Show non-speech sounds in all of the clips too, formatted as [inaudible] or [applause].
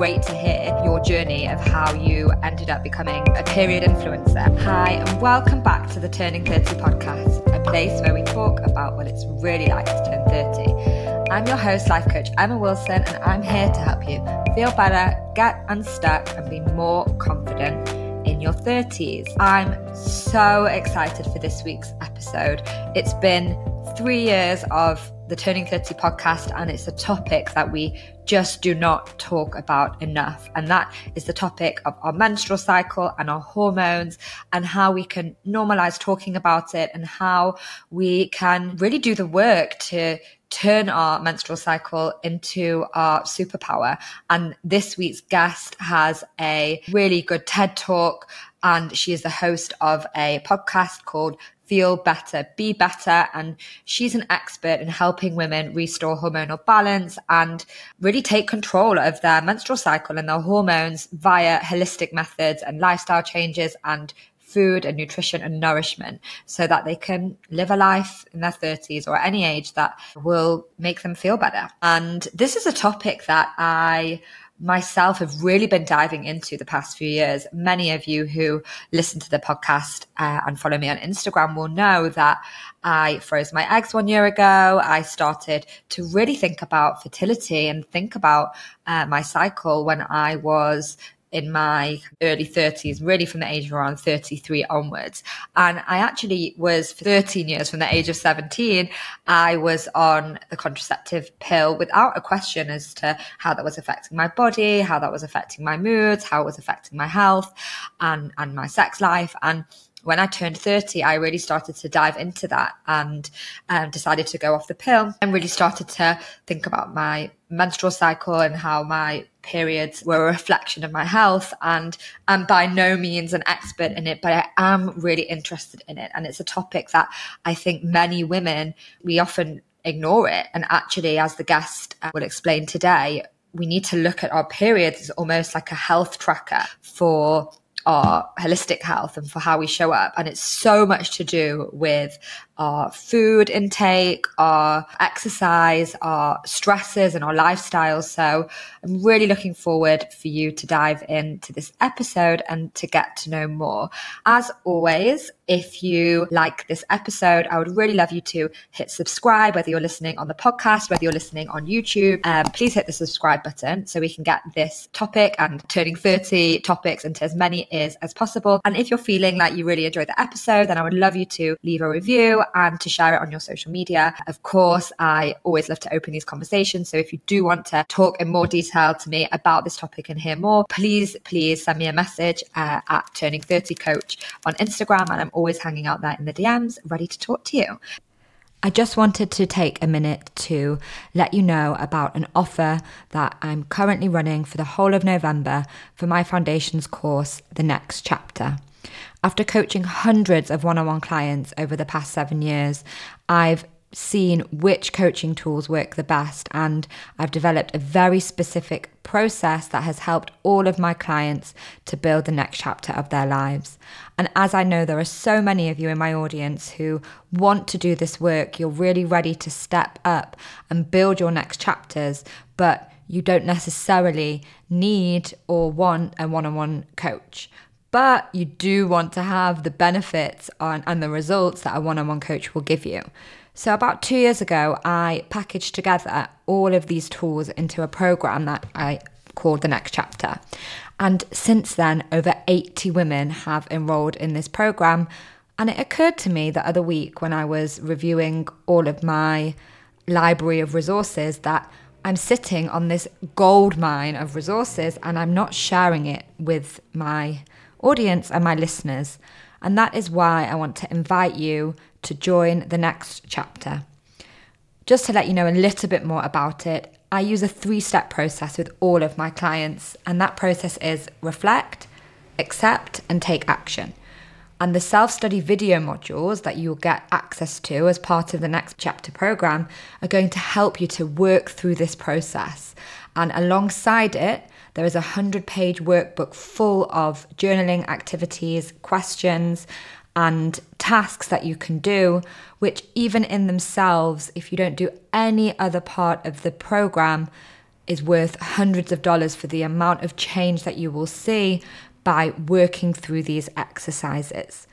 great to hear your journey of how you ended up becoming a period influencer. Hi, and welcome back to the Turning 30 podcast, a place where we talk about what it's really like to turn 30. I'm your host, life coach Emma Wilson, and I'm here to help you feel better, get unstuck, and be more confident in your 30s. I'm so excited for this week's episode. It's been three years of the Turning 30 podcast, and it's a topic that we just do not talk about enough. And that is the topic of our menstrual cycle and our hormones, and how we can normalize talking about it, and how we can really do the work to turn our menstrual cycle into our superpower. And this week's guest has a really good TED talk, and she is the host of a podcast called feel better, be better. And she's an expert in helping women restore hormonal balance and really take control of their menstrual cycle and their hormones via holistic methods and lifestyle changes and food and nutrition and nourishment so that they can live a life in their 30s or any age that will make them feel better. And this is a topic that I myself have really been diving into the past few years. Many of you who listen to the podcast uh, and follow me on Instagram will know that I froze my eggs one year ago. I started to really think about fertility and think about uh, my cycle when I was in my early 30s, really from the age of around 33 onwards. And I actually was 13 years from the age of 17. I was on the contraceptive pill without a question as to how that was affecting my body, how that was affecting my moods, how it was affecting my health and, and my sex life. And when I turned 30, I really started to dive into that and um, decided to go off the pill and really started to think about my menstrual cycle and how my periods were a reflection of my health. And I'm by no means an expert in it, but I am really interested in it. And it's a topic that I think many women, we often ignore it. And actually, as the guest uh, will explain today, we need to look at our periods almost like a health tracker for our holistic health and for how we show up. And it's so much to do with our food intake, our exercise, our stresses, and our lifestyles. So I'm really looking forward for you to dive into this episode and to get to know more. As always, if you like this episode, I would really love you to hit subscribe, whether you're listening on the podcast, whether you're listening on YouTube. Um, please hit the subscribe button so we can get this topic and turning 30 topics into as many ears as possible. And if you're feeling like you really enjoyed the episode, then I would love you to leave a review and to share it on your social media. Of course, I always love to open these conversations. So if you do want to talk in more detail to me about this topic and hear more, please, please send me a message uh, at Turning 30 Coach on Instagram. And I'm always hanging out there in the DMs, ready to talk to you. I just wanted to take a minute to let you know about an offer that I'm currently running for the whole of November for my foundations course, The Next Chapter. After coaching hundreds of one on one clients over the past seven years, I've seen which coaching tools work the best, and I've developed a very specific process that has helped all of my clients to build the next chapter of their lives. And as I know there are so many of you in my audience who want to do this work, you're really ready to step up and build your next chapters, but you don't necessarily need or want a one on one coach but you do want to have the benefits on, and the results that a one on one coach will give you. So, about two years ago, I packaged together all of these tools into a program that I called The Next Chapter. And since then, over 80 women have enrolled in this program. And it occurred to me the other week when I was reviewing all of my library of resources that I'm sitting on this gold mine of resources and I'm not sharing it with my audience and my listeners. And that is why I want to invite you to join the next chapter. Just to let you know a little bit more about it, I use a three step process with all of my clients, and that process is reflect, accept, and take action. And the self study video modules that you'll get access to as part of the next chapter program are going to help you to work through this process. And alongside it, there is a 100 page workbook full of journaling activities, questions, and tasks that you can do, which, even in themselves, if you don't do any other part of the program, is worth hundreds of dollars for the amount of change that you will see by working through these exercises.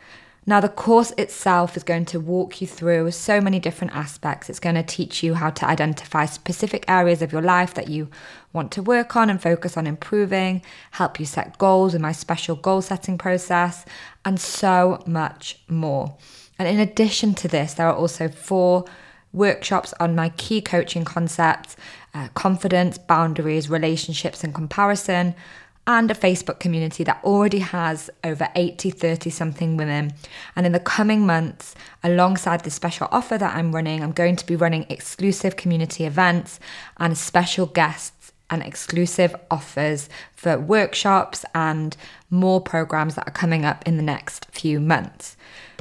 Now, the course itself is going to walk you through so many different aspects. It's going to teach you how to identify specific areas of your life that you want to work on and focus on improving, help you set goals in my special goal setting process, and so much more. And in addition to this, there are also four workshops on my key coaching concepts uh, confidence, boundaries, relationships, and comparison and a Facebook community that already has over 80, 30 something women. And in the coming months, alongside the special offer that I'm running, I'm going to be running exclusive community events and special guests and exclusive offers for workshops and more programs that are coming up in the next few months.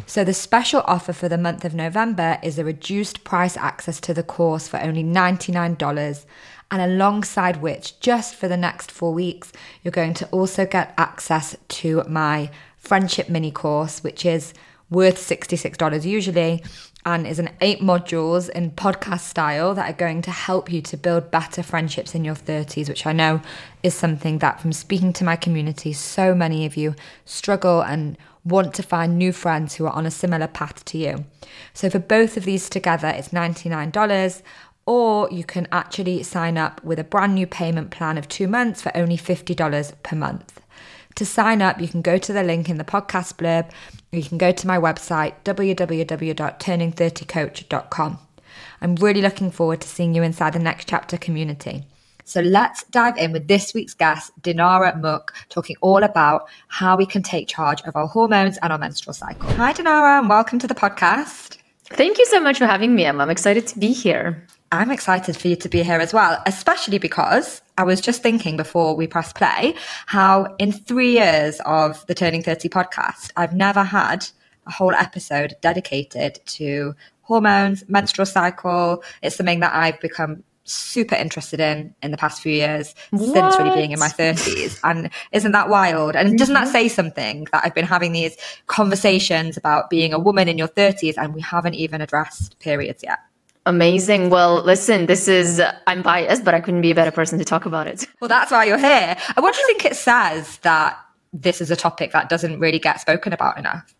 So, the special offer for the month of November is a reduced price access to the course for only $99 and alongside which, just for the next four weeks, you're going to also get access to my friendship mini course, which is worth $66 usually and is an eight modules in podcast style that are going to help you to build better friendships in your 30s, which I know is something that from speaking to my community, so many of you struggle and want to find new friends who are on a similar path to you. So for both of these together, it's $99 or you can actually sign up with a brand new payment plan of two months for only $50 per month. To sign up, you can go to the link in the podcast blurb, or you can go to my website, www.turning30coach.com. I'm really looking forward to seeing you inside the next chapter community. So let's dive in with this week's guest, Dinara Mukh, talking all about how we can take charge of our hormones and our menstrual cycle. Hi, Dinara, and welcome to the podcast. Thank you so much for having me, Emma. I'm excited to be here. I'm excited for you to be here as well, especially because I was just thinking before we press play how in three years of the Turning 30 podcast, I've never had a whole episode dedicated to hormones, menstrual cycle. It's something that I've become super interested in in the past few years what? since really being in my 30s and isn't that wild and doesn't that mm-hmm. say something that i've been having these conversations about being a woman in your 30s and we haven't even addressed periods yet Amazing. Well, listen, this is, I'm biased, but I couldn't be a better person to talk about it. Well, that's why you're here. And what do you think it says that this is a topic that doesn't really get spoken about enough?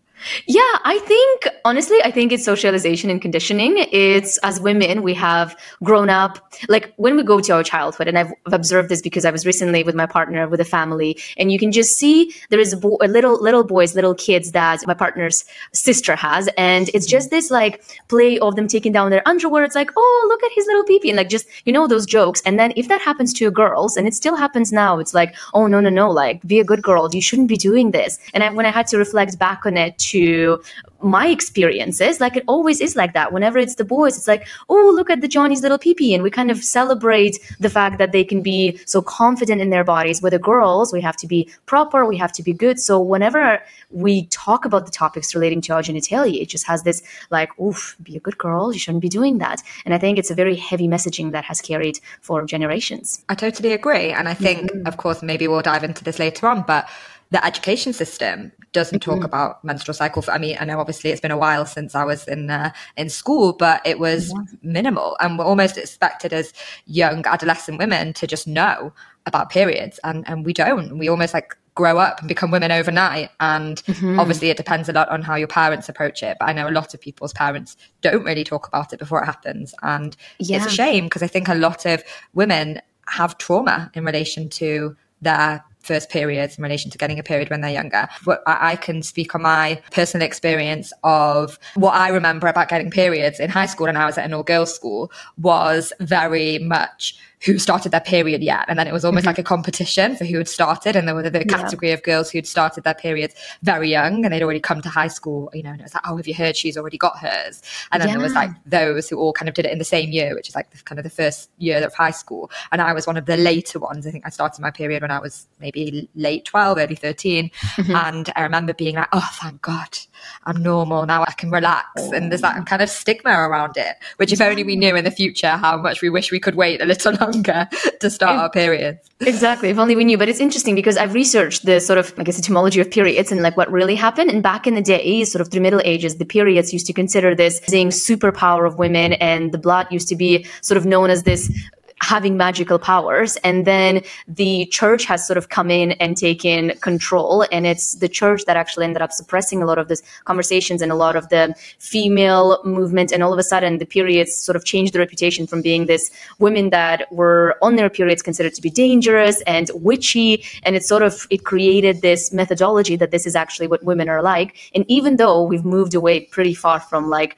Yeah, I think honestly, I think it's socialization and conditioning. It's as women, we have grown up like when we go to our childhood, and I've, observed this because I was recently with my partner with a family, and you can just see there is a, bo- a little little boys, little kids that my partner's sister has, and it's mm-hmm. just this like play of them taking down their underwear. It's like, oh, look at his little peepee, and like just you know those jokes. And then if that happens to girls, and it still happens now, it's like, oh no no no, like be a good girl, you shouldn't be doing this. And I, when I had to reflect back on it to my experiences like it always is like that. Whenever it's the boys it's like oh look at the johnny's little peepee and we kind of celebrate the fact that they can be so confident in their bodies. With the girls we have to be proper we have to be good. So whenever we talk about the topics relating to our genitalia it just has this like oof be a good girl you shouldn't be doing that. And i think it's a very heavy messaging that has carried for generations. I totally agree and i think mm-hmm. of course maybe we'll dive into this later on but the education system doesn't talk mm-hmm. about menstrual cycle. I mean, I know obviously it's been a while since I was in uh, in school, but it was yeah. minimal, and we're almost expected as young adolescent women to just know about periods, and and we don't. We almost like grow up and become women overnight. And mm-hmm. obviously, it depends a lot on how your parents approach it. But I know a lot of people's parents don't really talk about it before it happens, and yeah. it's a shame because I think a lot of women have trauma in relation to their first periods in relation to getting a period when they're younger. But I can speak on my personal experience of what I remember about getting periods in high school and I was at an all girls school was very much who started their period yet. And then it was almost mm-hmm. like a competition for who had started. And there were the category yeah. of girls who'd started their periods very young and they'd already come to high school, you know, and it was like, oh, have you heard she's already got hers? And then yeah. there was like those who all kind of did it in the same year, which is like the, kind of the first year of high school. And I was one of the later ones. I think I started my period when I was maybe late 12, early 13. Mm-hmm. And I remember being like, oh, thank God, I'm normal. Now I can relax. And there's that kind of stigma around it, which if only we knew in the future how much we wish we could wait a little longer [laughs] to start our periods. Exactly. If only we knew. But it's interesting because I've researched the sort of, I guess, etymology of periods and like what really happened. And back in the day, sort of through Middle Ages, the periods used to consider this being superpower of women and the blood used to be sort of known as this having magical powers. And then the church has sort of come in and taken control. And it's the church that actually ended up suppressing a lot of these conversations and a lot of the female movement. And all of a sudden, the periods sort of changed the reputation from being this women that were on their periods considered to be dangerous and witchy. And it sort of, it created this methodology that this is actually what women are like. And even though we've moved away pretty far from like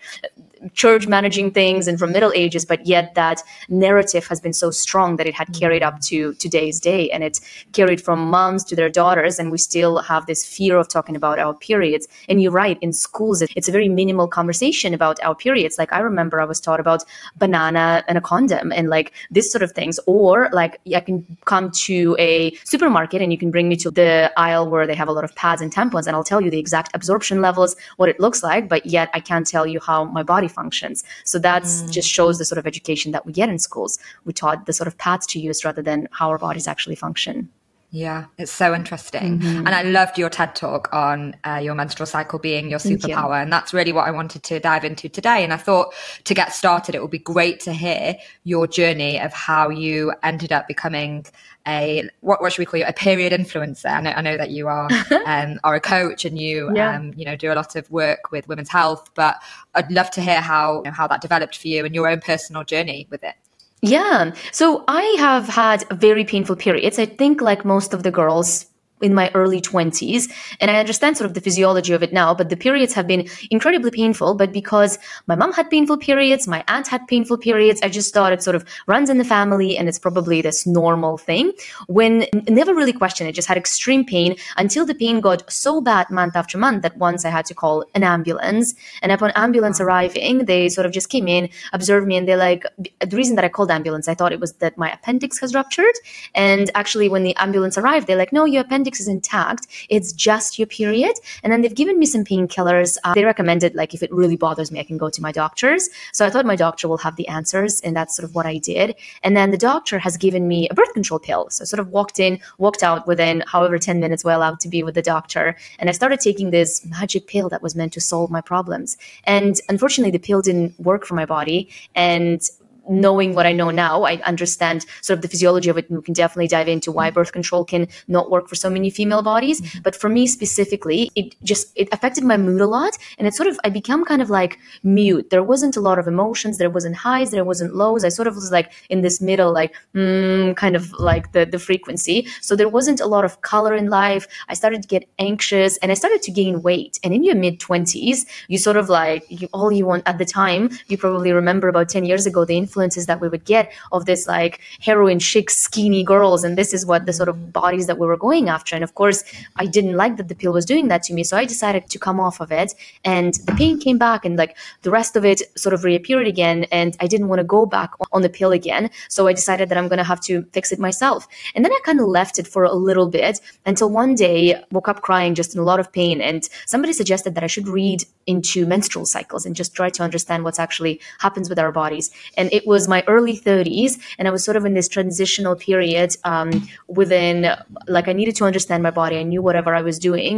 church managing things and from middle ages but yet that narrative has been so strong that it had carried up to today's day. And it's carried from moms to their daughters and we still have this fear of talking about our periods. And you're right in schools it's a very minimal conversation about our periods. Like i remember i was taught about banana and a condom and like this sort of things. Or like i can come to a supermarket and you can bring me to the aisle where they have a lot of pads and tampons and i'll tell you the exact absorption levels what it looks like but yet i can't tell you how my body functions. So that mm. just shows the sort of education that we get in schools. We taught the sort of paths to use rather than how our bodies actually function. Yeah, it's so interesting. Mm-hmm. And I loved your TED talk on uh, your menstrual cycle being your superpower. You. And that's really what I wanted to dive into today. And I thought to get started, it would be great to hear your journey of how you ended up becoming a, what, what should we call you, a period influencer. I know, I know that you are, [laughs] um, are a coach and you, yeah. um, you know, do a lot of work with women's health, but I'd love to hear how, you know, how that developed for you and your own personal journey with it. Yeah. So I have had very painful periods. I think like most of the girls in my early 20s and i understand sort of the physiology of it now but the periods have been incredibly painful. But because my mom had painful periods my aunt had painful periods i just thought it sort of runs in the family and it's probably this normal thing. When never really questioned it just had extreme pain until the pain got so bad month after month that once i had to call an ambulance. And upon ambulance arriving they sort of just came in observed me and they're like the reason that i called ambulance i thought it was that my appendix has ruptured. And actually when the ambulance arrived they're like no your appendix appendix is intact. It's just your period. And then they've given me some painkillers. Uh, they recommended, like, if it really bothers me, I can go to my doctors. So I thought my doctor will have the answers. And that's sort of what I did. And then the doctor has given me a birth control pill. So I sort of walked in, walked out within however 10 minutes we're allowed to be with the doctor. And I started taking this magic pill that was meant to solve my problems. And unfortunately, the pill didn't work for my body. And knowing what I know now, I understand sort of the physiology of it. We can definitely dive into why birth control can not work for so many female bodies. Mm-hmm. But for me specifically, it just it affected my mood a lot, and it sort of I become kind of like mute. There wasn't a lot of emotions. There wasn't highs. There wasn't lows. I sort of was like in this middle, like mm, kind of like the the frequency. So there wasn't a lot of color in life. I started to get anxious, and I started to gain weight. And in your mid twenties, you sort of like you, all you want at the time. You probably remember about ten years ago the influence influences that we would get of this like heroin chic skinny girls and this is what the sort of bodies that we were going after. And of course i didn't like that the pill was doing that to me so i decided to come off of it and the pain came back and like the rest of it sort of reappeared again and i didn't want to go back on the pill again so i decided that i'm going to have to fix it myself. And then i kind of left it for a little bit until one day woke up crying just in a lot of pain and somebody suggested that i should read into menstrual cycles and just try to understand what's actually happens with our bodies. And it was my early 30s and i was sort of in this transitional period um, within like i needed to understand my body. I knew whatever i was doing.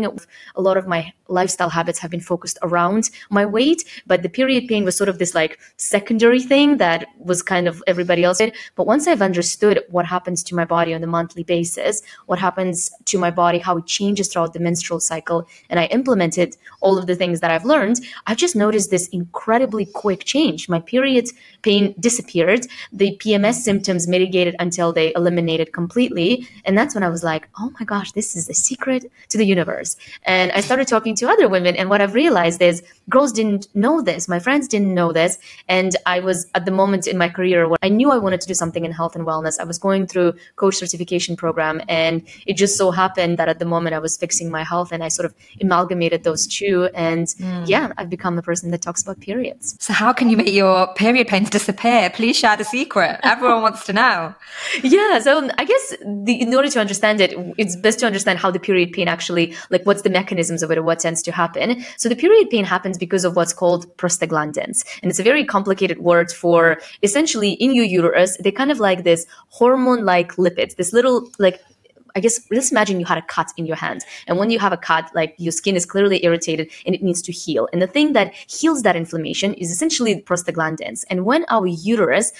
A lot of my lifestyle habits have been focused around my weight but the period pain was sort of this like secondary thing that was kind of everybody else did. But once i've understood what happens to my body on a monthly basis what happens to my body how it changes throughout the menstrual cycle and i implemented all of the things that i've learned i've just noticed this incredibly quick change. My period pain disappeared disappeared. The PMS symptoms mitigated until they eliminated completely. And that's when I was like, oh my gosh, this is the secret to the universe. And I started talking to other women. And what I've realized is girls didn't know this. My friends didn't know this. And I was at the moment in my career where I knew I wanted to do something in health and wellness. I was going through coach certification program. And it just so happened that at the moment I was fixing my health and I sort of amalgamated those two. And mm. yeah, I've become the person that talks about periods. So how can you make your period pains disappear? Please share the secret. Everyone wants to know. [laughs] Yeah. So I guess the, in order to understand it, it's best to understand how the period pain actually, like what's the mechanisms of it or what tends to happen. So the period pain happens because of what's called prostaglandins. And it's a very complicated word for essentially in your uterus, they kind of like this hormone like lipids, this little like I guess let's imagine you had a cut in your hand. And when you have a cut, like your skin is clearly irritated and it needs to heal. And the thing that heals that inflammation is essentially prostaglandins. And when our uterus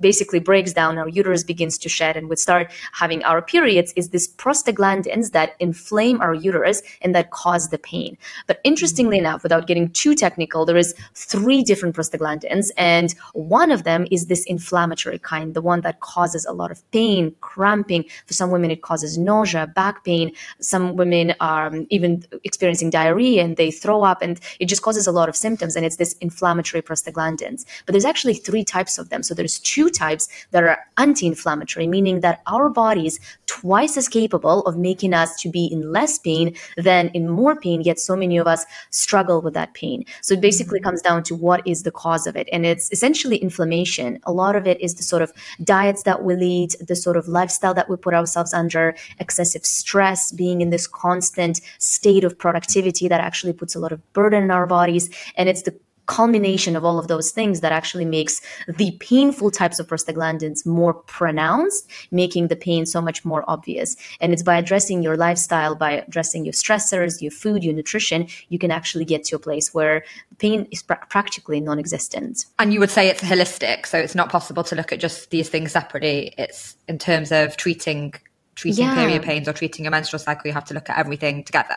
basically breaks down, our uterus begins to shed, and we start having our periods, is this prostaglandins that inflame our uterus and that cause the pain. But interestingly enough, without getting too technical, there is three different prostaglandins, and one of them is this inflammatory kind, the one that causes a lot of pain, cramping. For some women, it causes nausea, back pain. Some women are um, even experiencing diarrhea and they throw up, and it just causes a lot of symptoms. And it's this inflammatory prostaglandins. But there's actually three types of them. So there's two types that are anti-inflammatory, meaning that our body is twice as capable of making us to be in less pain than in more pain. Yet so many of us struggle with that pain. So it basically mm-hmm. comes down to what is the cause of it, and it's essentially inflammation. A lot of it is the sort of diets that we lead, the sort of lifestyle that we put ourselves under, excessive stress, being in this constant state of productivity that actually puts a lot of burden in our bodies, and it's the culmination of all of those things that actually makes the painful types of prostaglandins more pronounced, making the pain so much more obvious. And it's by addressing your lifestyle, by addressing your stressors, your food, your nutrition, you can actually get to a place where pain is pra- practically non existent. And you would say it's holistic. So it's not possible to look at just these things separately. It's in terms of treating treating yeah. period pains or treating your menstrual cycle, you have to look at everything together.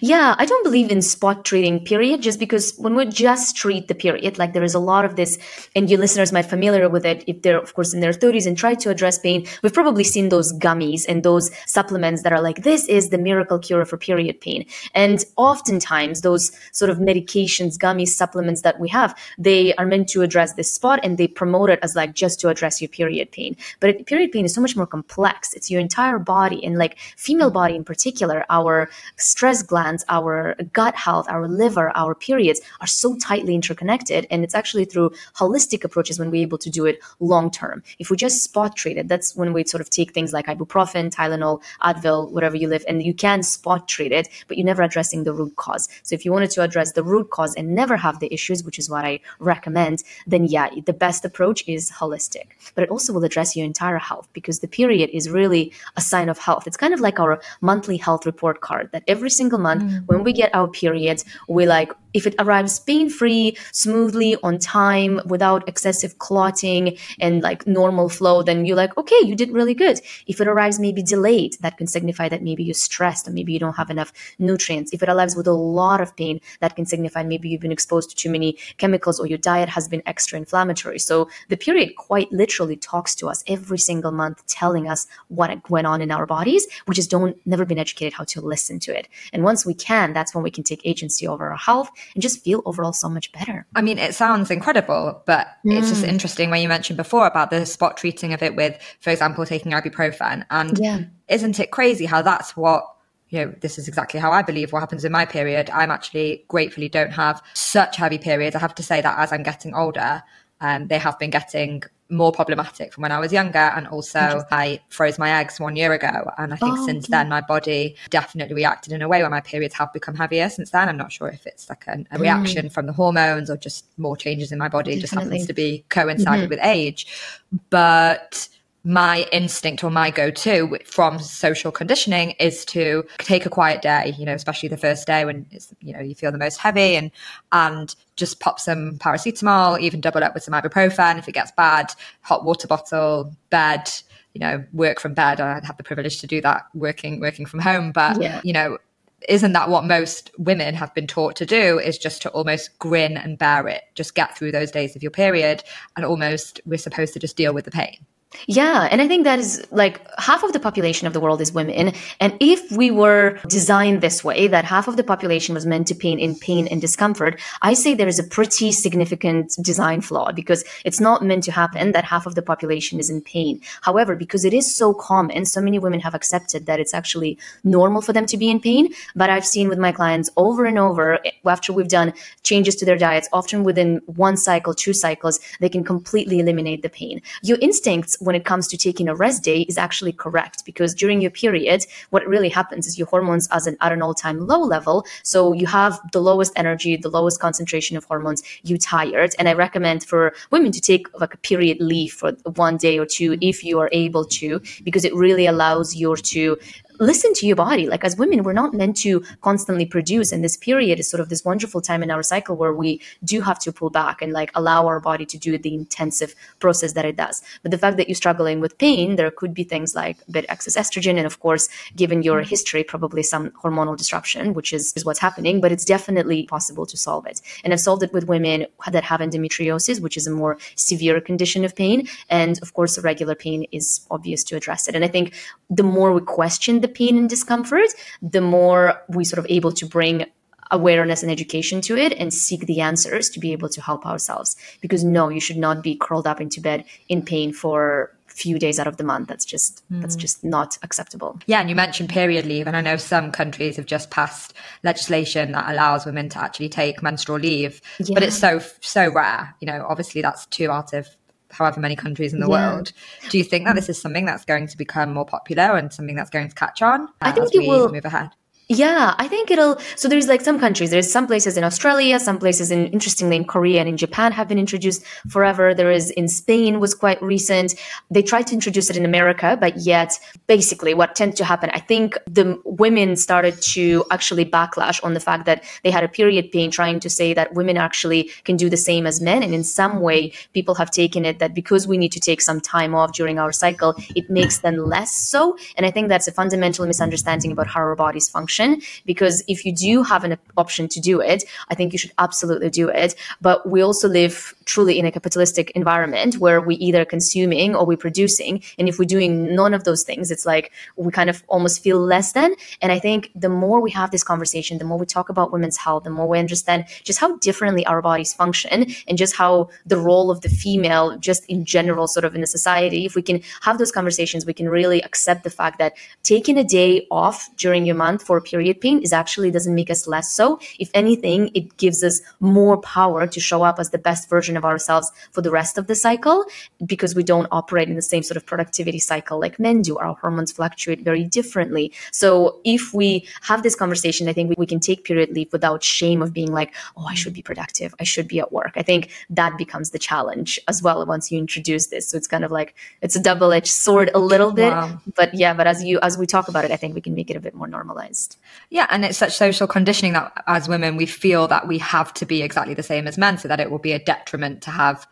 Yeah, I don't believe in spot treating period just because when we just treat the period, like there is a lot of this, and you listeners might familiar with it if they're of course in their 30s and try to address pain. We've probably seen those gummies and those supplements that are like, this is the miracle cure for period pain. And oftentimes those sort of medications, gummies, supplements that we have, they are meant to address this spot and they promote it as like just to address your period pain. But period pain is so much more complex. It's your entire body and like female body in particular, our stress glands, our gut health, our liver, our periods are so tightly interconnected. And it's actually through holistic approaches when we're able to do it long term. If we just spot treat it, that's when we sort of take things like ibuprofen, Tylenol, Advil, whatever you live, and you can spot treat it, but you're never addressing the root cause. So if you wanted to address the root cause and never have the issues, which is what I recommend, then yeah, the best approach is holistic. But it also will address your entire health because the period is really a sign of health. It's kind of like our monthly health report card that every single month mm. when we get our periods, we like if it arrives pain free, smoothly, on time, without excessive clotting and like normal flow, then you're like, okay, you did really good. If it arrives maybe delayed, that can signify that maybe you're stressed or maybe you don't have enough nutrients. If it arrives with a lot of pain, that can signify maybe you've been exposed to too many chemicals or your diet has been extra inflammatory. So the period quite literally talks to us every single month, telling us what went on in our bodies. We just don't never been educated how to listen to it. And once we can, that's when we can take agency over our health and just feel overall so much better. I mean, it sounds incredible, but mm. it's just mm. interesting when you mentioned before about the spot treating of it with, for example, taking ibuprofen. And yeah. isn't it crazy how that's what you know, this is exactly how I believe what happens in my period. I'm actually gratefully don't have such heavy periods. I have to say that as I'm getting older, um, they have been getting more problematic from when I was younger. And also, I froze my eggs one year ago. And I think oh, since then, my body definitely reacted in a way where my periods have become heavier since then. I'm not sure if it's like a, a reaction mm. from the hormones or just more changes in my body. Definitely. Just happens to be coincided mm-hmm. with age. But my instinct or my go-to from social conditioning is to take a quiet day you know especially the first day when it's you know you feel the most heavy and and just pop some paracetamol even double up with some ibuprofen if it gets bad hot water bottle bed you know work from bed. I have the privilege to do that working working from home. But yeah. you know isn't that what most women have been taught to do is just to almost grin and bear it. Just get through those days of your period and almost we're supposed to just deal with the pain yeah, and I think that is like half of the population of the world is women. And if we were designed this way, that half of the population was meant to pain in pain and discomfort, I say there is a pretty significant design flaw because it's not meant to happen that half of the population is in pain. However, because it is so common, so many women have accepted that it's actually normal for them to be in pain. But I've seen with my clients over and over, after we've done changes to their diets, often within one cycle, two cycles, they can completely eliminate the pain. Your instincts when it comes to taking a rest day is actually correct because during your period, what really happens is your hormones are at an all time low level. So you have the lowest energy, the lowest concentration of hormones, you tired. And I recommend for women to take like a period leave for one day or two if you are able to, because it really allows you to listen to your body. Like as women, we're not meant to constantly produce. And this period is sort of this wonderful time in our cycle where we do have to pull back and like allow our body to do the intensive process that it does. But the fact that you're struggling with pain, there could be things like a bit excess estrogen. And of course, given your mm-hmm. history, probably some hormonal disruption, which is, is what's happening, but it's definitely possible to solve it. And I've solved it with women that have endometriosis, which is a more severe condition of pain. And of course, regular pain is obvious to address it. And I think the more we question the pain and discomfort, the more we sort of able to bring awareness and education to it and seek the answers to be able to help ourselves. Because no, you should not be curled up into bed in pain for few days out of the month that's just mm. that's just not acceptable yeah and you mentioned period leave and i know some countries have just passed legislation that allows women to actually take menstrual leave yeah. but it's so so rare you know obviously that's two out of however many countries in the yeah. world. Do you think that this is something that's going to become more popular and something that's going to catch on? I uh, think it will move ahead. Yeah, I think it'll. So there's like some countries. There's some places in Australia, some places in interestingly in Korea and in Japan have been introduced forever. There is in Spain was quite recent. They tried to introduce it in America, but yet basically what tends to happen, I think the women started to actually backlash on the fact that they had a period pain, trying to say that women actually can do the same as men. And in some way, people have taken it that because we need to take some time off during our cycle, it makes them less so. And I think that's a fundamental misunderstanding about how our bodies function option because if you do have an option to do it, I think you should absolutely do it. But we also live truly in a capitalistic environment where we either consuming or we're producing. And if we're doing none of those things, it's like we kind of almost feel less than. And I think the more we have this conversation, the more we talk about women's health, the more we understand just how differently our bodies function and just how the role of the female, just in general, sort of in the society, if we can have those conversations, we can really accept the fact that taking a day off during your month for period pain is actually doesn't make us less so. If anything, it gives us more power to show up as the best version of ourselves for the rest of the cycle because we don't operate in the same sort of productivity cycle like men do. Our hormones fluctuate very differently. So if we have this conversation, I think we, we can take period leave without shame of being like, oh, I should be productive. I should be at work. I think that becomes the challenge as well once you introduce this. So it's kind of like it's a double-edged sword a little bit. Wow. But yeah, but as you as we talk about it, I think we can make it a bit more normalized. Yeah, and it's such social conditioning that as women we feel that we have to be exactly the same as men, so that it will be a detriment to have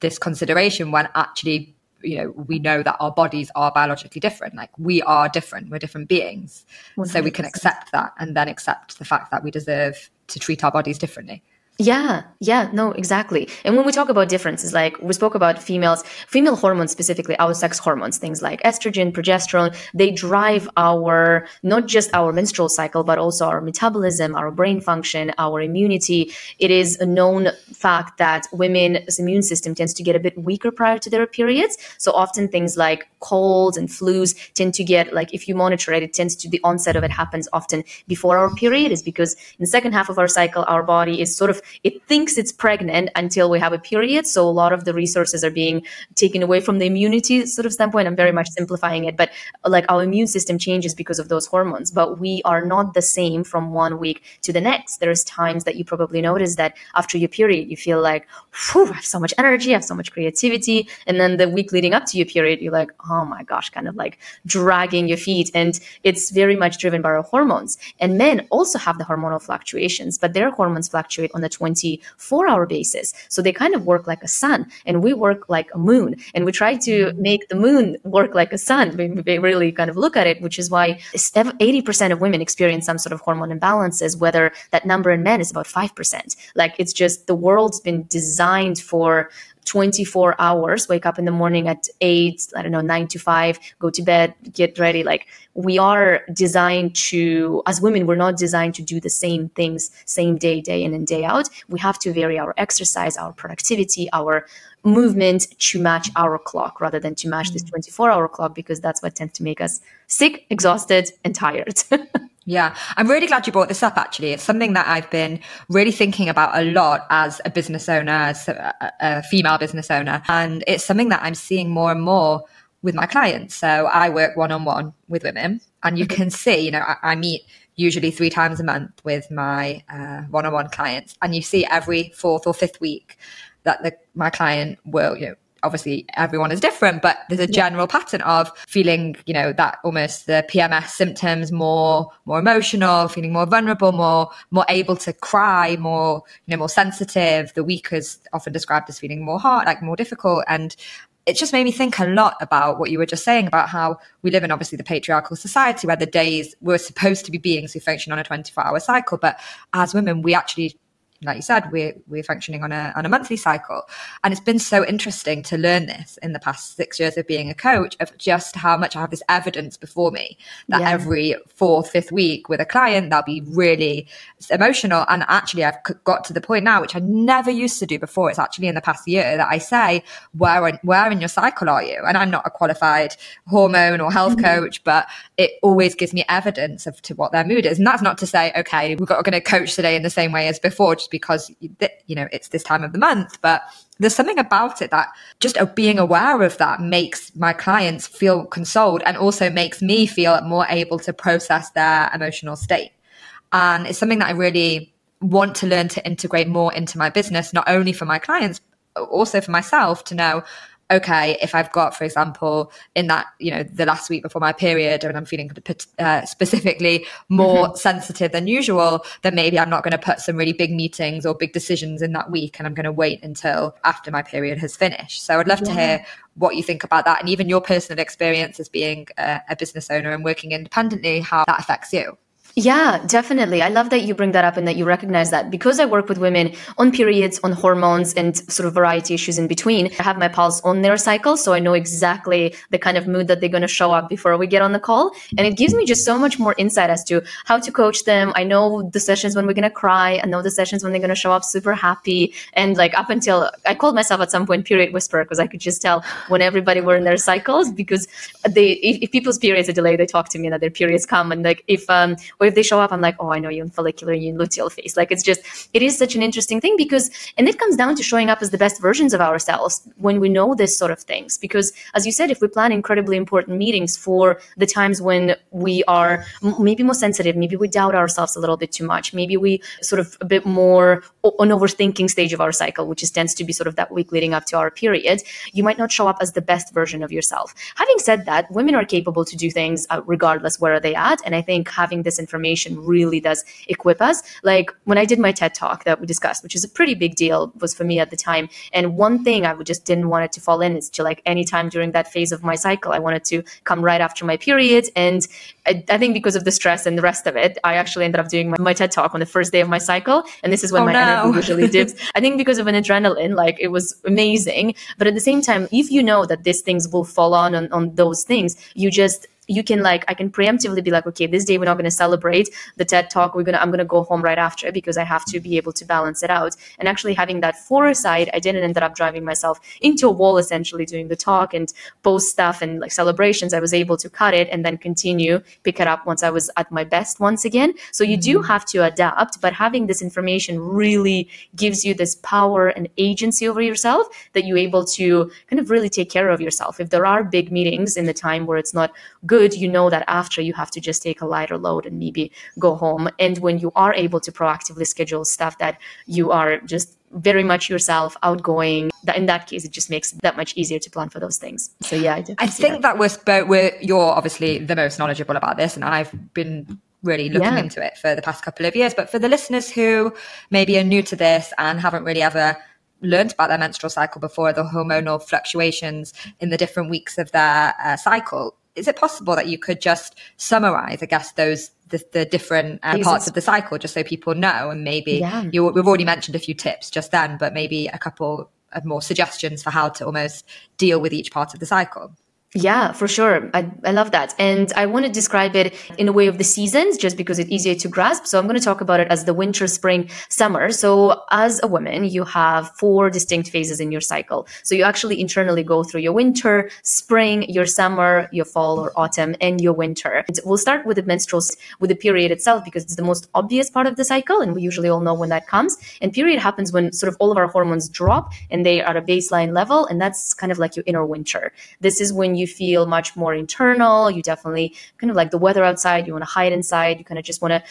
this consideration when actually you know we know that our bodies are biologically different. Like we are different. We're different beings. 100%. so we can accept that and then accept the fact that we deserve to treat our bodies differently yeah, yeah, no, exactly. And when we talk about differences, like we spoke about females, female hormones specifically, our sex hormones, things like estrogen, progesterone, they drive our, not just our menstrual cycle, but also our metabolism, our brain function, our immunity. It is a known fact that women's immune system tends to get a bit weaker prior to their periods. So often things like colds and flus tend to get, like if you monitor it, it tends to, the onset of it happens often before our period is because in the second half of our cycle, our body is sort of it thinks it's pregnant until we have a period. So a lot of the resources are being taken away from the immunity sort of standpoint. I'm very much simplifying it, but like our immune system changes because of those hormones, but we are not the same from one week to the next. There's times that you probably notice that after your period, you feel like, I have so much energy, I have so much creativity. And then the week leading up to your period, you're like, oh my gosh, kind of like dragging your feet. And it's very much driven by our hormones. And men also have the hormonal fluctuations, but their hormones fluctuate on the 24 hour basis. So they kind of work like a sun and we work like a moon and we try to mm-hmm. make the moon work like a sun. We, we really kind of look at it, which is why 80% of women experience some sort of hormone imbalances, whether that number in men is about 5%. Like it's just the world's been designed for 24 hours, wake up in the morning at eight, I don't know, nine to five, go to bed, get ready. Like we are designed to, as women, we're not designed to do the same things same day, day in and day out. We have to vary our exercise, our productivity, our movement to match our clock rather than to match this mm. 24 hour clock because that's what tends to make us sick, exhausted, and tired. [laughs] Yeah, I'm really glad you brought this up. Actually, it's something that I've been really thinking about a lot as a business owner, as a, a female business owner, and it's something that I'm seeing more and more with my clients. So I work one on one with women, and you mm-hmm. can see, you know, I, I meet usually three times a month with my one on one clients, and you see every fourth or fifth week that the, my client will, you know, obviously everyone is different, but there's a general pattern of feeling, you know, that almost the PMS symptoms more, more emotional, feeling more vulnerable, more, more able to cry, more, you know, more sensitive. The week is often described as feeling more hard, like more difficult. And it just made me think a lot about what you were just saying about how we live in obviously the patriarchal society where the days were supposed to be beings who function on a 24 hour cycle. But as women, we actually like you said, we're we're functioning on a on a monthly cycle, and it's been so interesting to learn this in the past six years of being a coach of just how much I have this evidence before me that yeah. every fourth fifth week with a client that'll be really emotional, and actually I've got to the point now which I never used to do before. It's actually in the past year that I say where where in your cycle are you? And I'm not a qualified hormone or health mm-hmm. coach, but it always gives me evidence of to what their mood is, and that's not to say okay we're going to coach today in the same way as before just because you know it's this time of the month but there's something about it that just uh, being aware of that makes my clients feel consoled and also makes me feel more able to process their emotional state. And it's something that i really want to learn to integrate more into my business not only for my clients uh, also for myself to know okay, if I've got, for example, in that, you know, the last week before my period and I'm feeling uh, specifically more mm-hmm. sensitive than usual, then maybe I'm not going to put some really big meetings or big decisions in that week and I'm going to wait until after my period has finished. So I'd love yeah. to hear what you think about that and even your personal experience as being a, a business owner and working independently, how that affects you. Yeah, definitely. I love that you bring that up and that you recognize that because I work with women on periods, on hormones, and sort of variety issues in between. I have my pulse on their cycle, so I know exactly the kind of mood that they're going to show up before we get on the call. And it gives me just so much more insight as to how to coach them. I know the sessions when we're going to cry. I know the sessions when they're going to show up super happy. And like up until I called myself at some point period whisperer because I could just tell when everybody were in their cycles because they, if, if people's periods are delayed, they talk to me that their periods come. And like if, um, if they show up, I'm like, oh, I know you in follicular, you in luteal phase. Like it's just, it is such an interesting thing because, and it comes down to showing up as the best versions of ourselves when we know this sort of things. Because as you said, if we plan incredibly important meetings for the times when we are maybe more sensitive, maybe we doubt ourselves a little bit too much, maybe we sort of a bit more on overthinking stage of our cycle, which is tends to be sort of that week leading up to our period, you might not show up as the best version of yourself. Having said that, women are capable to do things uh, regardless where they are they at. And I think having this information really does equip us. Like when I did my TED talk that we discussed, which is a pretty big deal, was for me at the time. And one thing I just didn't want it to fall in is to like anytime during that phase of my cycle, I wanted to come right after my period. And I, I think because of the stress and the rest of it, I actually ended up doing my, my TED talk on the first day of my cycle. And this is when oh, my no. energy usually [laughs] dips. I think because of an adrenaline, like it was amazing. But at the same time, if you know that these things will fall on on, on those things, you just you can like i can preemptively be like okay this day we're not going to celebrate the ted talk. We're going to i'm going to go home right after because i have to be able to balance it out. And actually having that foresight i didn't end up driving myself into a wall essentially doing the talk and post stuff and like celebrations. I was able to cut it and then continue pick it up once i was at my best once again. So you do mm-hmm. have to adapt but having this information really gives you this power and agency over yourself that you're able to kind of really take care of yourself. If there are big meetings in the time where it's not good good, you know that after you have to just take a lighter load and maybe go home. And when you are able to proactively schedule stuff that you are just very much yourself, outgoing, that in that case, it just makes it that much easier to plan for those things. So yeah, I, I think that. that was, but we're, you're obviously the most knowledgeable about this, and I've been really looking yeah. into it for the past couple of years. But for the listeners who maybe are new to this and haven't really ever learned about their menstrual cycle before, the hormonal fluctuations in the different weeks of their uh, cycle, is it possible that you could just summarize, I guess, those the, the different uh, parts of the cycle, just so people know, and maybe yeah. you, we've already mentioned a few tips just then, but maybe a couple of more suggestions for how to almost deal with each part of the cycle. Yeah, for sure. I, I love that. And I want to describe it in a way of the seasons just because it's easier to grasp. So I'm going to talk about it as the winter, spring, summer. So as a woman, you have four distinct phases in your cycle. So you actually internally go through your winter, spring, your summer, your fall or autumn, and your winter. And we'll start with the menstrual, with the period itself because it's the most obvious part of the cycle. And we usually all know when that comes. And period happens when sort of all of our hormones drop and they are at a baseline level. And that's kind of like your inner winter. This is when you you feel much more internal. You definitely kind of like the weather outside. You want to hide inside. You kind of just want to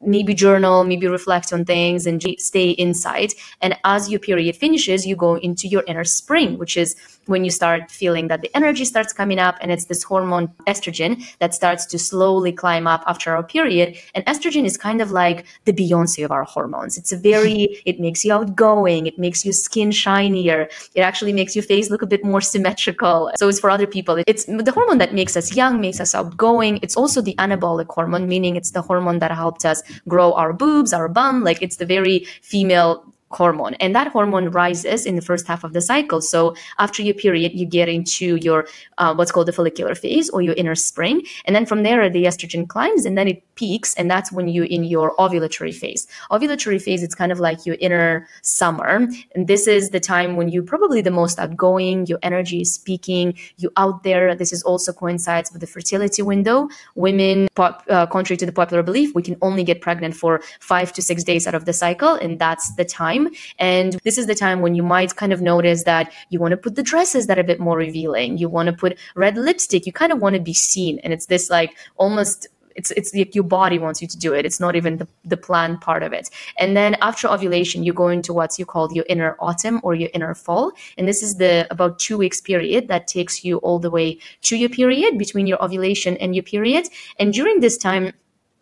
maybe journal, maybe reflect on things and stay inside. And as your period finishes, you go into your inner spring, which is when you start feeling that the energy starts coming up and it's this hormone estrogen that starts to slowly climb up after our period. And estrogen is kind of like the beyonce of our hormones. It's a very [laughs] it makes you outgoing. It makes your skin shinier. It actually makes your face look a bit more symmetrical. So it's for other people. It's the hormone that makes us young makes us outgoing. It's also the anabolic hormone meaning it's the hormone that helped us grow our boobs our bum. Like it's the very female hormone and that hormone rises in the first half of the cycle. So after your period you get into your uh, what's called the follicular phase or your inner spring and then from there the estrogen climbs and then it peaks and that's when you're in your ovulatory phase. Ovulatory phase it's kind of like your inner summer and this is the time when you're probably the most outgoing your energy is peaking you out there. This is also coincides with the fertility window. Women pop, uh, contrary to the popular belief we can only get pregnant for five to six days out of the cycle and that's the time time. And this is the time when you might kind of notice that you want to put the dresses that are a bit more revealing. You want to put red lipstick. You kind of want to be seen. And it's this like almost it's it's like your body wants you to do it. It's not even the, the planned part of it. And then after ovulation, you go into what's you call your inner autumn or your inner fall. And this is the about two weeks period that takes you all the way to your period between your ovulation and your period. And during this time,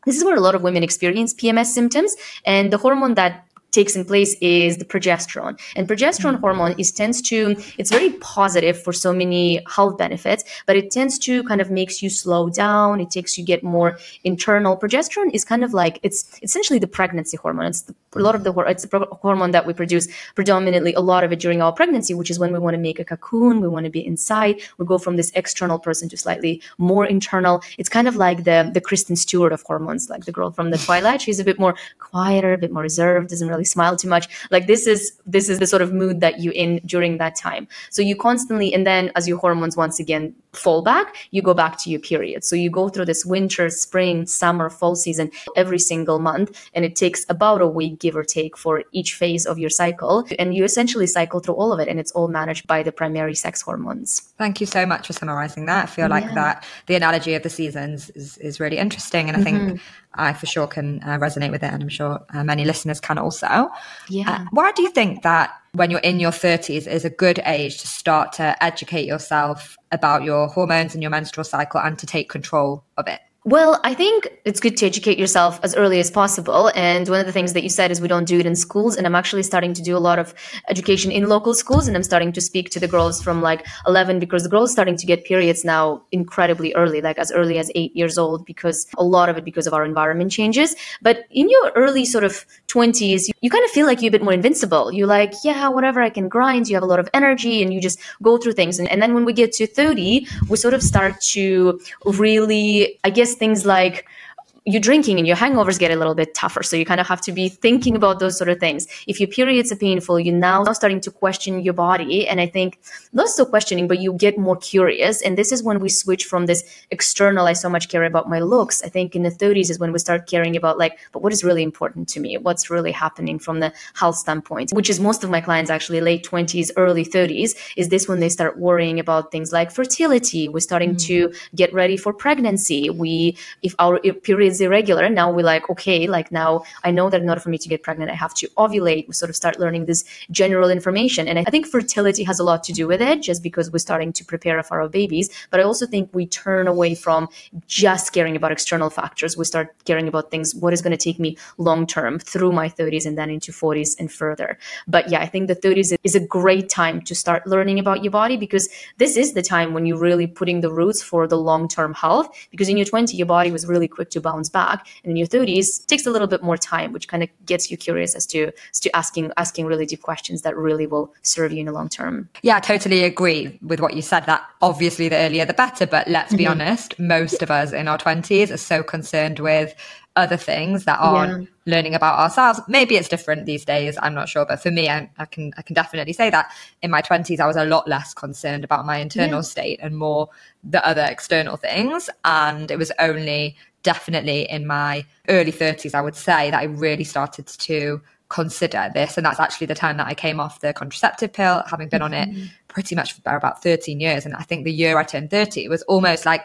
this is where a lot of women experience PMS symptoms. And the hormone that takes in place is the progesterone. And progesterone mm-hmm. hormone is tends to it's very positive for so many health benefits, but it tends to kind of makes you slow down. It takes you get more internal. Progesterone is kind of like it's essentially the pregnancy hormone. It's the, a lot of the it's the hormone that we produce predominantly a lot of it during our pregnancy, which is when we want to make a cocoon, we want to be inside. We go from this external person to slightly more internal. It's kind of like the the Kristen Stewart of hormones, like the girl from the Twilight. She's a bit more quieter, a bit more reserved, doesn't really smile too much. Like this is this is the sort of mood that you in during that time. So you constantly and then as your hormones once again fall back you go back to your period. So you go through this winter spring summer fall season every single month and it takes about a week give or take for each phase of your cycle. And you essentially cycle through all of it and it's all managed by the primary sex hormones. Thank you so much for summarizing that. I feel like yeah. that the analogy of the seasons is, is really interesting and i think mm-hmm. I for sure can uh, resonate with it, and I'm sure uh, many listeners can also. Yeah. Uh, why do you think that when you're in your 30s is a good age to start to educate yourself about your hormones and your menstrual cycle and to take control of it? Well, I think it's good to educate yourself as early as possible. And one of the things that you said is we don't do it in schools. And I'm actually starting to do a lot of education in local schools. And I'm starting to speak to the girls from like 11 because the girls starting to get periods now incredibly early, like as early as eight years old, because a lot of it because of our environment changes. But in your early sort of 20s, you, you kind of feel like you're a bit more invincible. You're like, yeah, whatever, I can grind. You have a lot of energy and you just go through things. And, and then when we get to 30, we sort of start to really, I guess, things like you're drinking and your hangovers get a little bit tougher. So you kind of have to be thinking about those sort of things. If your periods are painful, you're now starting to question your body. And I think not so questioning, but you get more curious. And this is when we switch from this external, I so much care about my looks. I think in the 30s is when we start caring about like, but what is really important to me? What's really happening from the health standpoint, which is most of my clients actually late 20s, early 30s. Is this when they start worrying about things like fertility? We're starting mm-hmm. to get ready for pregnancy. We, if our if periods is irregular. Now we're like okay like now i know that in order for me to get pregnant i have to ovulate. We sort of start learning this general information. And i think fertility has a lot to do with it just because we're starting to prepare for our babies. But i also think we turn away from just caring about external factors. We start caring about things what is going to take me long term through my 30s and then into 40s and further. But yeah i think the 30s is a great time to start learning about your body because this is the time when you're really putting the roots for the long term health. Because in your 20s your body was really quick to bounce comes back. And in your 30s, it takes a little bit more time, which kind of gets you curious as to as to asking asking really deep questions that really will serve you in the long term. Yeah, I totally agree with what you said. That obviously the earlier the better, but let's be mm-hmm. honest, most of us in our 20s are so concerned with other things that aren't yeah. learning about ourselves. Maybe it's different these days. I'm not sure, but for me, I, I can I can definitely say that in my 20s, I was a lot less concerned about my internal yeah. state and more the other external things. And it was only definitely in my early 30s, I would say that I really started to consider this. And that's actually the time that I came off the contraceptive pill, having been mm-hmm. on it mm-hmm. pretty much for about 13 years. And I think the year I turned 30, it was almost like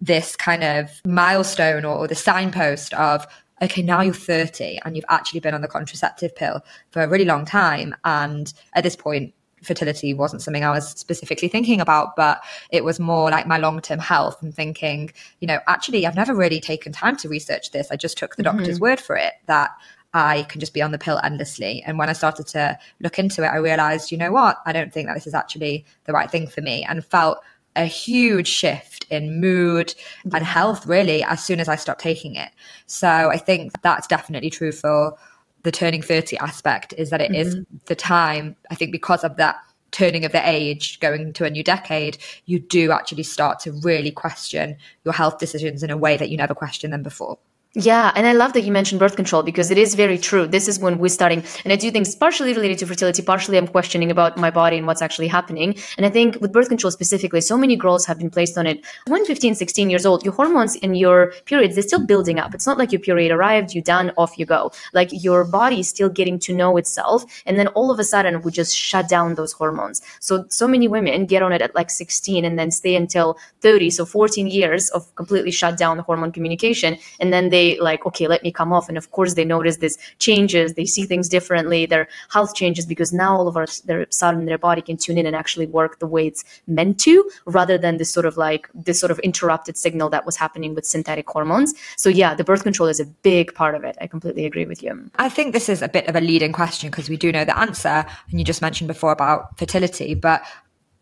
this kind of milestone or, or the signpost of, okay, now you're 30 and you've actually been on the contraceptive pill for a really long time. And at this point, fertility wasn't something I was specifically thinking about, but it was more like my long term health and thinking, you know, actually, I've never really taken time to research this. I just took the mm-hmm. doctor's word for it that I can just be on the pill endlessly. And when I started to look into it, I realized, you know what? I don't think that this is actually the right thing for me and felt a huge shift in mood and health really as soon as I stopped taking it. So I think that's definitely true for the turning 30 aspect is that it mm-hmm. is the time, I think because of that turning of the age going to a new decade, you do actually start to really question your health decisions in a way that you never questioned them before. Yeah, and I love that you mentioned birth control because it is very true. This is when we're starting, and I do think partially related to fertility, partially I'm questioning about my body and what's actually happening. And I think with birth control specifically, so many girls have been placed on it. When 15, 16 years old, your hormones in your periods, they're still building up. It's not like your period arrived, you done, off you go. Like your body is still getting to know itself. And then all of a sudden, we just shut down those hormones. So, so many women get on it at like 16 and then stay until 30. So 14 years of completely shut down the hormone communication. And then they they like okay let me come off. And of course they notice this changes. They see things differently. Their health changes because now all of our their sudden their body can tune in and actually work the way it's meant to rather than this sort of like this sort of interrupted signal that was happening with synthetic hormones. So yeah the birth control is a big part of it. I completely agree with you. I think this is a bit of a leading question because we do know the answer and you just mentioned before about fertility but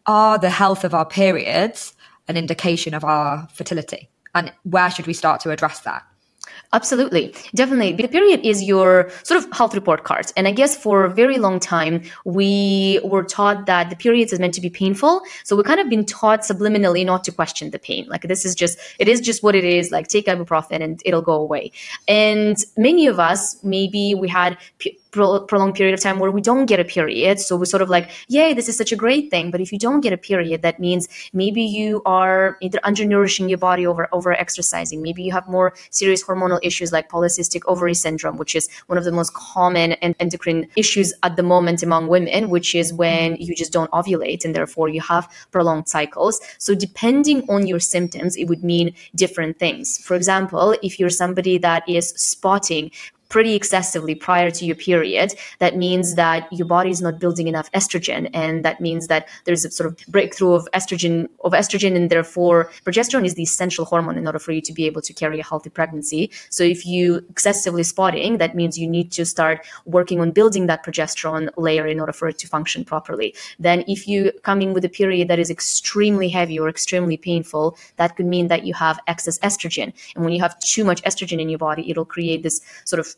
are the health of our periods an indication of our fertility? And where should we start to address that Absolutely. Definitely. The period is your sort of health report card. And I guess for a very long time, we were taught that the periods is meant to be painful. So we've kind of been taught subliminally not to question the pain. Like this is just, it is just what it is. Like take ibuprofen and it'll go away. And many of us, maybe we had p- prolonged period of time where we don't get a period. So we're sort of like, yay, this is such a great thing. But if you don't get a period, that means maybe you are either undernourishing your body over over exercising. Maybe you have more serious hormonal issues like polycystic ovary syndrome, which is one of the most common and endocrine issues at the moment among women, which is when you just don't ovulate and therefore you have prolonged cycles. So depending on your symptoms, it would mean different things. For example, if you're somebody that is spotting pretty excessively prior to your period, that means that your body is not building enough estrogen. And that means that there's a sort of breakthrough of estrogen of estrogen and therefore progesterone is the essential hormone in order for you to be able to carry a healthy pregnancy. So if you excessively spotting, that means you need to start working on building that progesterone layer in order for it to function properly. Then if you come in with a period that is extremely heavy or extremely painful, that could mean that you have excess estrogen. And when you have too much estrogen in your body, it'll create this sort of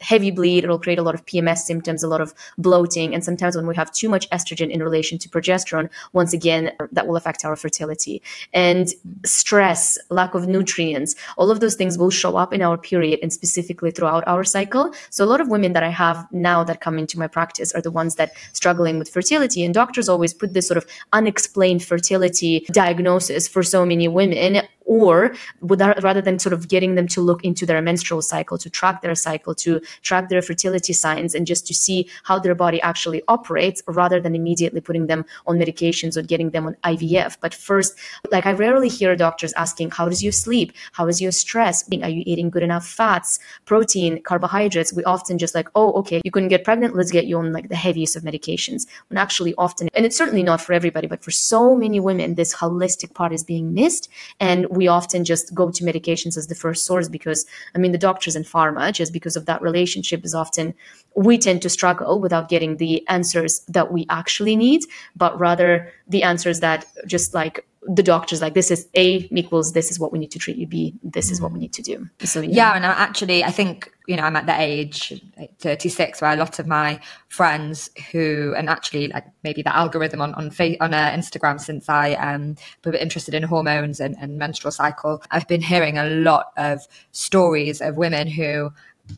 heavy bleed. It'll create a lot of PMS symptoms, a lot of bloating. And sometimes when we have too much estrogen in relation to progesterone, once again, that will affect our fertility. And stress, lack of nutrients, all of those things will show up in our period and specifically throughout our cycle. So a lot of women that I have now that come into my practice are the ones that struggling with fertility. And doctors always put this sort of unexplained fertility diagnosis for so many women or without, rather than sort of getting them to look into their menstrual cycle, to track their cycle, to track their fertility signs, and just to see how their body actually operates, rather than immediately putting them on medications or getting them on IVF. But first, like I rarely hear doctors asking, How does your sleep? How is your stress? Are you eating good enough fats, protein, carbohydrates? We often just like, Oh, okay, you couldn't get pregnant. Let's get you on like the heaviest of medications. When actually, often, and it's certainly not for everybody, but for so many women, this holistic part is being missed. And we often just go to medications as the first source because, I mean, the doctors and pharma, just because of that relationship, is often we tend to struggle without getting the answers that we actually need, but rather the answers that just like the doctor's like this is a equals this is what we need to treat you b this is what we need to do. So yeah, yeah and I actually i think you know i'm at the age 36 where a lot of my friends who and actually like maybe the algorithm on on, on uh, instagram since i um interested in hormones and, and menstrual cycle i've been hearing a lot of stories of women who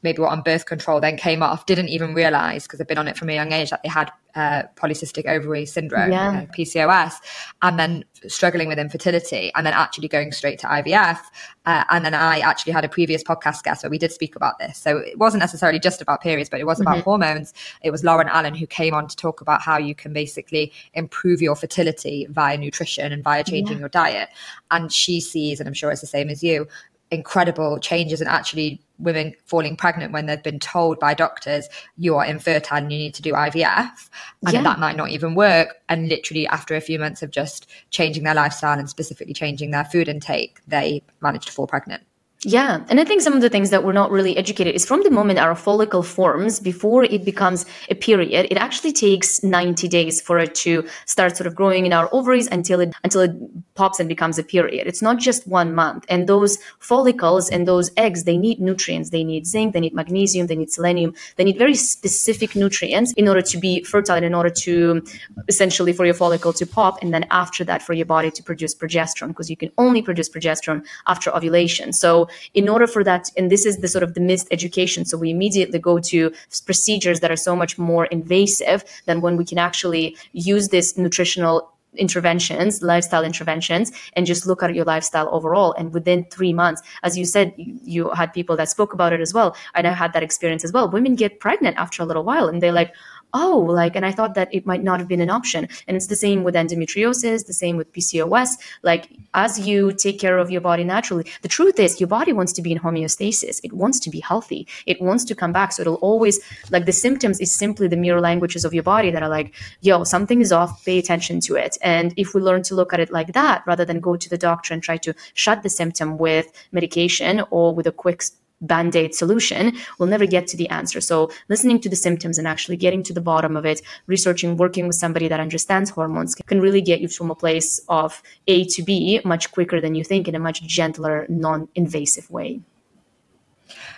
maybe were on birth control, then came off, didn't even realize because they've been on it from a young age that they had uh, polycystic ovary syndrome, yeah. uh, PCOS, and then struggling with infertility, and then actually going straight to IVF. Uh, and then I actually had a previous podcast guest where we did speak about this. So it wasn't necessarily just about periods, but it was about mm-hmm. hormones. It was Lauren Allen who came on to talk about how you can basically improve your fertility via nutrition and via changing yeah. your diet. And she sees, and I'm sure it's the same as you, incredible changes and actually women falling pregnant when they've been told by doctors you are infertile and you need to do IVF and yeah. that might not even work and literally after a few months of just changing their lifestyle and specifically changing their food intake they managed to fall pregnant yeah. And I think some of the things that we're not really educated is from the moment our follicle forms before it becomes a period, it actually takes 90 days for it to start sort of growing in our ovaries until it, until it pops and becomes a period. It's not just one month. And those follicles and those eggs, they need nutrients. They need zinc, they need magnesium, they need selenium, they need very specific nutrients in order to be fertile in order to essentially for your follicle to pop. And then after that, for your body to produce progesterone, because you can only produce progesterone after ovulation. So in order for that, and this is the sort of the missed education. So we immediately go to procedures that are so much more invasive than when we can actually use this nutritional interventions, lifestyle interventions, and just look at your lifestyle overall. And within three months, as you said, you, had people that spoke about it as well. And I had that experience as well. Women get pregnant after a little while and they're like, oh, like, and I thought that it might not have been an option. And it's the same with endometriosis, the same with PCOS. Like, as you take care of your body naturally, the truth is your body wants to be in homeostasis. It wants to be healthy. It wants to come back. So it'll always, like, the symptoms is simply the mirror languages of your body that are like, yo, something is off, pay attention to it. And if we learn to look at it like that, rather than go to the doctor and try to shut the symptom with medication or with a quick band aid solution, we'll never get to the answer. So, listening to the symptoms and actually getting to the bottom of it, researching, working with somebody that understands hormones can really get you from a place of A to B much quicker than you think in a much gentler, non invasive way.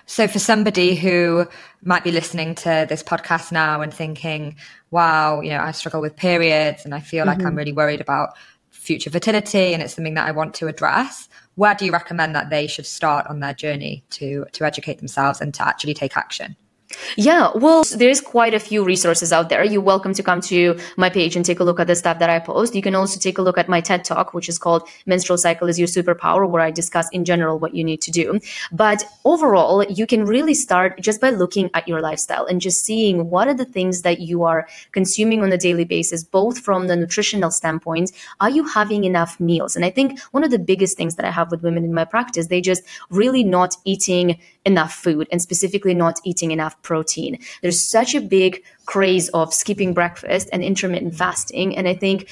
So, for somebody who might be listening to this podcast now and thinking, wow, you know, I struggle with periods and I feel mm-hmm. like I'm mm-hmm. really worried about future fertility and it's something that I want to address, where do you recommend that they should start on their journey to to educate themselves and to actually take action? Yeah, well, there's quite a few resources out there. You're welcome to come to my page and take a look at the stuff that I post. You can also take a look at my TED Talk, which is called Menstrual Cycle is Your Superpower, where I discuss in general what you need to do. But overall, you can really start just by looking at your lifestyle and just seeing what are the things that you are consuming on a daily basis, both from the nutritional standpoint. Are you having enough meals? And I think one of the biggest things that I have with women in my practice, they just really not eating enough food and specifically not eating enough protein. There's such a big craze of skipping breakfast and intermittent fasting. And I think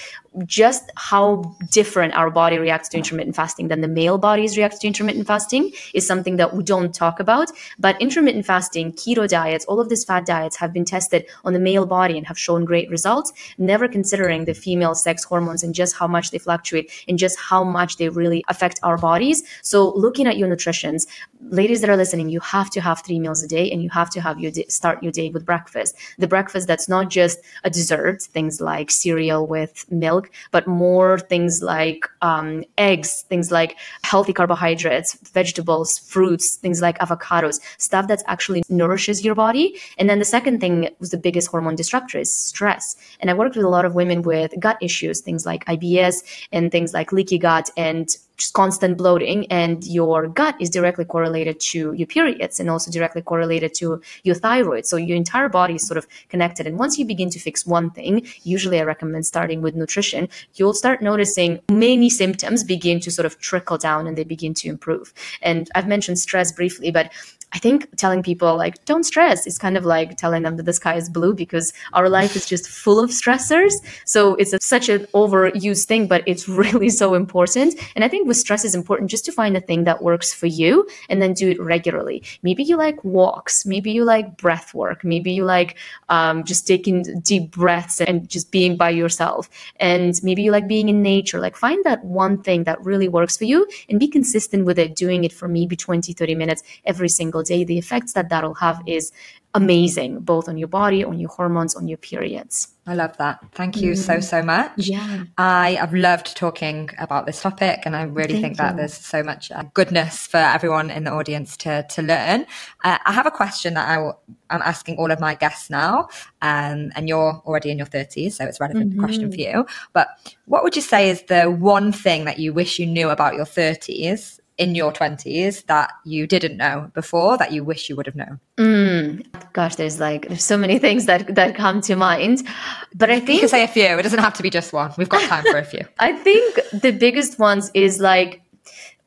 just how different our body reacts to intermittent fasting than the male bodies react to intermittent fasting is something that we don't talk about. But intermittent fasting, keto diets, all of these fat diets have been tested on the male body and have shown great results, never considering the female sex hormones and just how much they fluctuate and just how much they really affect our bodies. So looking at your nutritions, ladies that are listening, you have to have three meals a day and you have to have your start your day with breakfast. The breakfast that's not just a dessert, things like cereal with milk, but more things like um, eggs, things like healthy carbohydrates, vegetables, fruits, things like avocados, stuff that actually nourishes your body. And then the second thing was the biggest hormone disruptor is stress. And I worked with a lot of women with gut issues, things like IBS and things like leaky gut and constant bloating and your gut is directly correlated to your periods and also directly correlated to your thyroid. So your entire body is sort of connected. And once you begin to fix one thing usually i recommend starting with nutrition you'll start noticing many symptoms begin to sort of trickle down and they begin to improve. And i've mentioned stress briefly but I think telling people like don't stress is kind of like telling them that the sky is blue because our life is just full of stressors. So it's a, such an overused thing, but it's [laughs] really so important. And I think with stress is important just to find a thing that works for you and then do it regularly. Maybe you like walks, maybe you like breath work, maybe you like um, just taking deep breaths and just being by yourself, and maybe you like being in nature. Like find that one thing that really works for you and be consistent with it. Doing it for maybe 20, 30 minutes every single day, the effects that that'll have is amazing, both on your body, on your hormones, on your periods. I love that. Thank you mm. so, so much. Yeah. I have loved talking about this topic and I really Thank think you. that there's so much uh, goodness for everyone in the audience to, to learn. Uh, I have a question that i w- I'm asking all of my guests now, um, and you're already in your 30s, so it's a relevant mm-hmm. question for you. But what would you say is the one thing that you wish you knew about your 30s in your 20s that you didn't know before that you wish you would have known? Mm, gosh, there's like there's so many things that that come to mind, but I think you can say a few. It doesn't have to be just one. We've got time for a few. [laughs] I think the biggest ones is like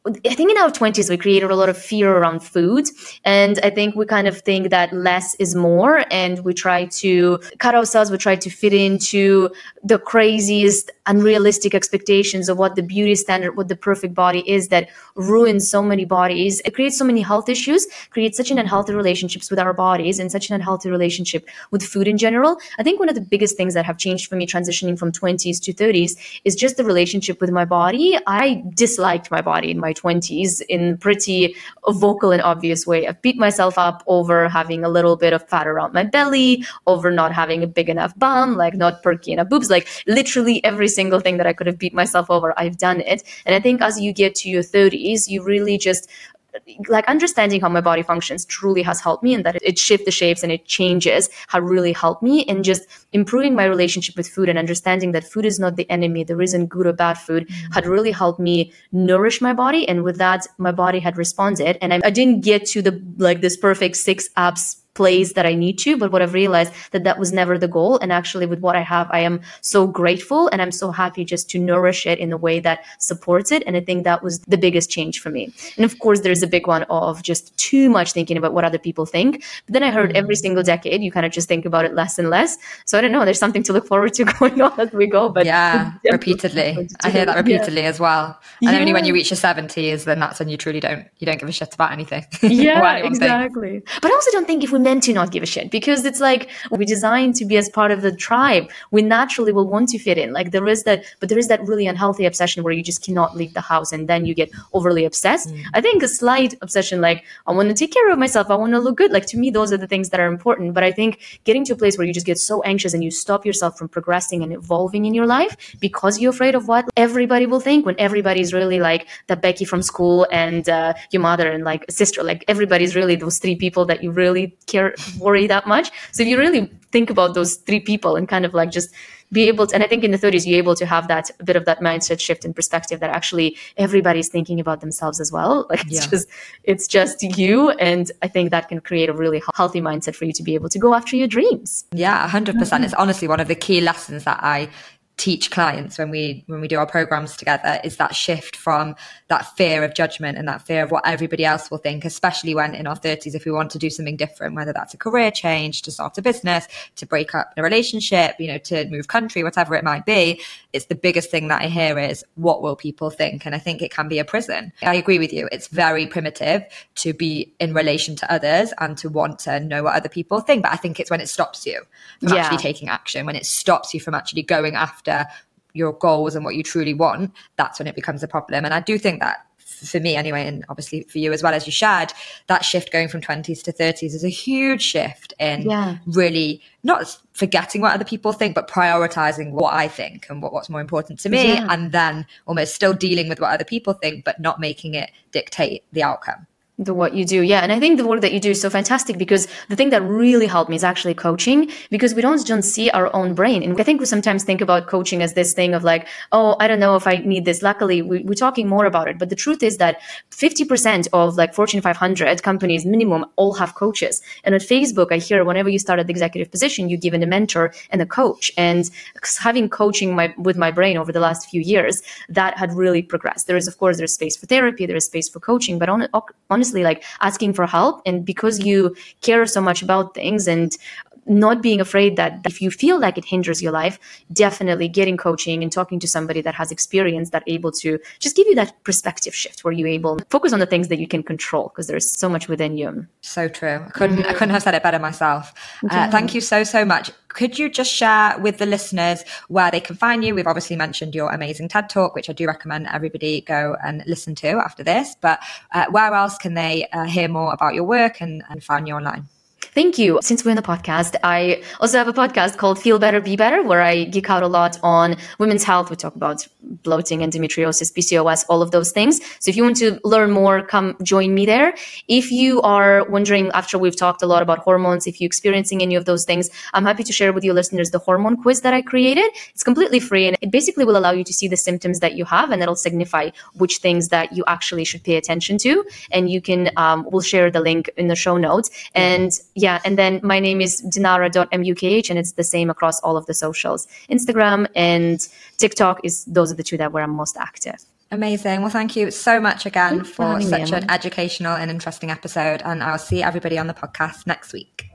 I think in our 20s, we created a lot of fear around food. And I think we kind of think that less is more. And we try to cut ourselves, we try to fit into the craziest, unrealistic expectations of what the beauty standard, what the perfect body is that ruins so many bodies. It creates so many health issues, creates such an unhealthy relationships with our bodies and such an unhealthy relationship with food in general. I think one of the biggest things that have changed for me transitioning from 20s to 30s is just the relationship with my body. I disliked my body in my 20s in pretty vocal and obvious way. I've beat myself up over having a little bit of fat around my belly, over not having a big enough bum, like not perky enough boobs, like literally every single thing that I could have beat myself over, I've done it. And I think as you get to your 30s, you really just like understanding how my body functions truly has helped me and that it shifts the shapes and it changes have really helped me and just improving my relationship with food and understanding that food is not the enemy there isn't good or bad food mm-hmm. had really helped me nourish my body and with that my body had responded and I, I didn't get to the like this perfect six abs place that I need to. But what I've realized that that was never the goal. And actually with what I have, I am so grateful and I'm so happy just to nourish it in a way that supports it. And I think that was the biggest change for me. And of course, there's a big one of just too much thinking about what other people think. But then I heard mm-hmm. every single decade, you kind of just think about it less and less. So I don't know, there's something to look forward to [laughs] going on as we go. But yeah, repeatedly. I hear that repeatedly yeah. as well. And yeah. only when you reach your 70s, then that's when you truly don't, you don't give a shit about anything. [laughs] Yeah, exactly. But I also don't think if we meant to not give a shit because it's like we're designed to be as part of the tribe. We naturally will want to fit in. Like there is that, but there is that really unhealthy obsession where you just cannot leave the house and then you get overly obsessed. Mm. I think a slight obsession, like I want to take care of myself, I want to look good. Like to me, those are the things that are important. But I think getting to a place where you just get so anxious and you stop yourself from progressing and evolving in your life because you're afraid of what everybody will think when everybody's really like the Becky from school and uh, your mother and like a sister, like everybody's really those three people that you really care worry that much. So if you really think about those three people and kind of like just be able to, and I think in the 30s, you're able to have that bit of that mindset shift and perspective that actually everybody's thinking about themselves as well. [laughs] Like it's yeah. just, it's just you. And I think that can create a really healthy mindset for you to be able to go after your dreams. Yeah, 100%. percent It's honestly one of the key lessons that I teach clients when we when we do our programs together is that shift from that fear of judgment and that fear of what everybody else will think especially when in our 30s if we want to do something different whether that's a career change to start a business to break up a relationship you know to move country whatever it might be it's the biggest thing that i hear is what will people think? And i think it can be a prison. I agree with you. It's very primitive to be in relation to others and to want to know what other people think. But i think it's when it stops you from yeah. actually taking action when it stops you from actually going after after your goals and what you truly want, that's when it becomes a problem. And I do think that for me anyway, and obviously for you as well as you shared, that shift going from 20s to 30s is a huge shift in yeah. really not forgetting what other people think, but prioritizing what I think and what, what's more important to me. Yeah. And then almost still dealing with what other people think, but not making it dictate the outcome the what you do. Yeah and i think the work that you do is so fantastic because the thing that really helped me is actually coaching because we don't just see our own brain. And i think we sometimes think about coaching as this thing of like oh i don't know if i need this. Luckily we, are talking more about it. But the truth is that 50% of like fortune 500 companies minimum all have coaches. And at facebook i hear whenever you start at the executive position you're given a mentor and a coach. And having coaching my with my brain over the last few years that had really progressed. There is of course there's space for therapy there is space for coaching but on, on honestly like asking for help and because you care so much about things and not being afraid that if you feel like it hinders your life, definitely getting coaching and talking to somebody that has experience that able to just give you that perspective shift where you're able to focus on the things that you can control because there's so much within you. So true. I couldn't I couldn't have said it better myself. Uh, thank you so so much. Could you just share with the listeners where they can find you? We've obviously mentioned your amazing TED talk, which I do recommend everybody go and listen to after this. But uh, where else can they uh, hear more about your work and, and find you online? Thank you. Since we're in the podcast, I also have a podcast called Feel Better, Be Better, where I geek out a lot on women's health. We talk about bloating, endometriosis, PCOS, all of those things. So if you want to learn more, come join me there. If you are wondering, after we've talked a lot about hormones, if you're experiencing any of those things, I'm happy to share with your listeners the hormone quiz that I created. It's completely free and it basically will allow you to see the symptoms that you have and it'll signify which things that you actually should pay attention to. And you can, um, we'll share the link in the show notes. And yeah, yeah, and then my name is dinara.mukh, and it's the same across all of the socials. Instagram and TikTok is those are the two that where I'm most active. Amazing. Well, thank you so much again for, for such an educational and interesting episode. And I'll see everybody on the podcast next week.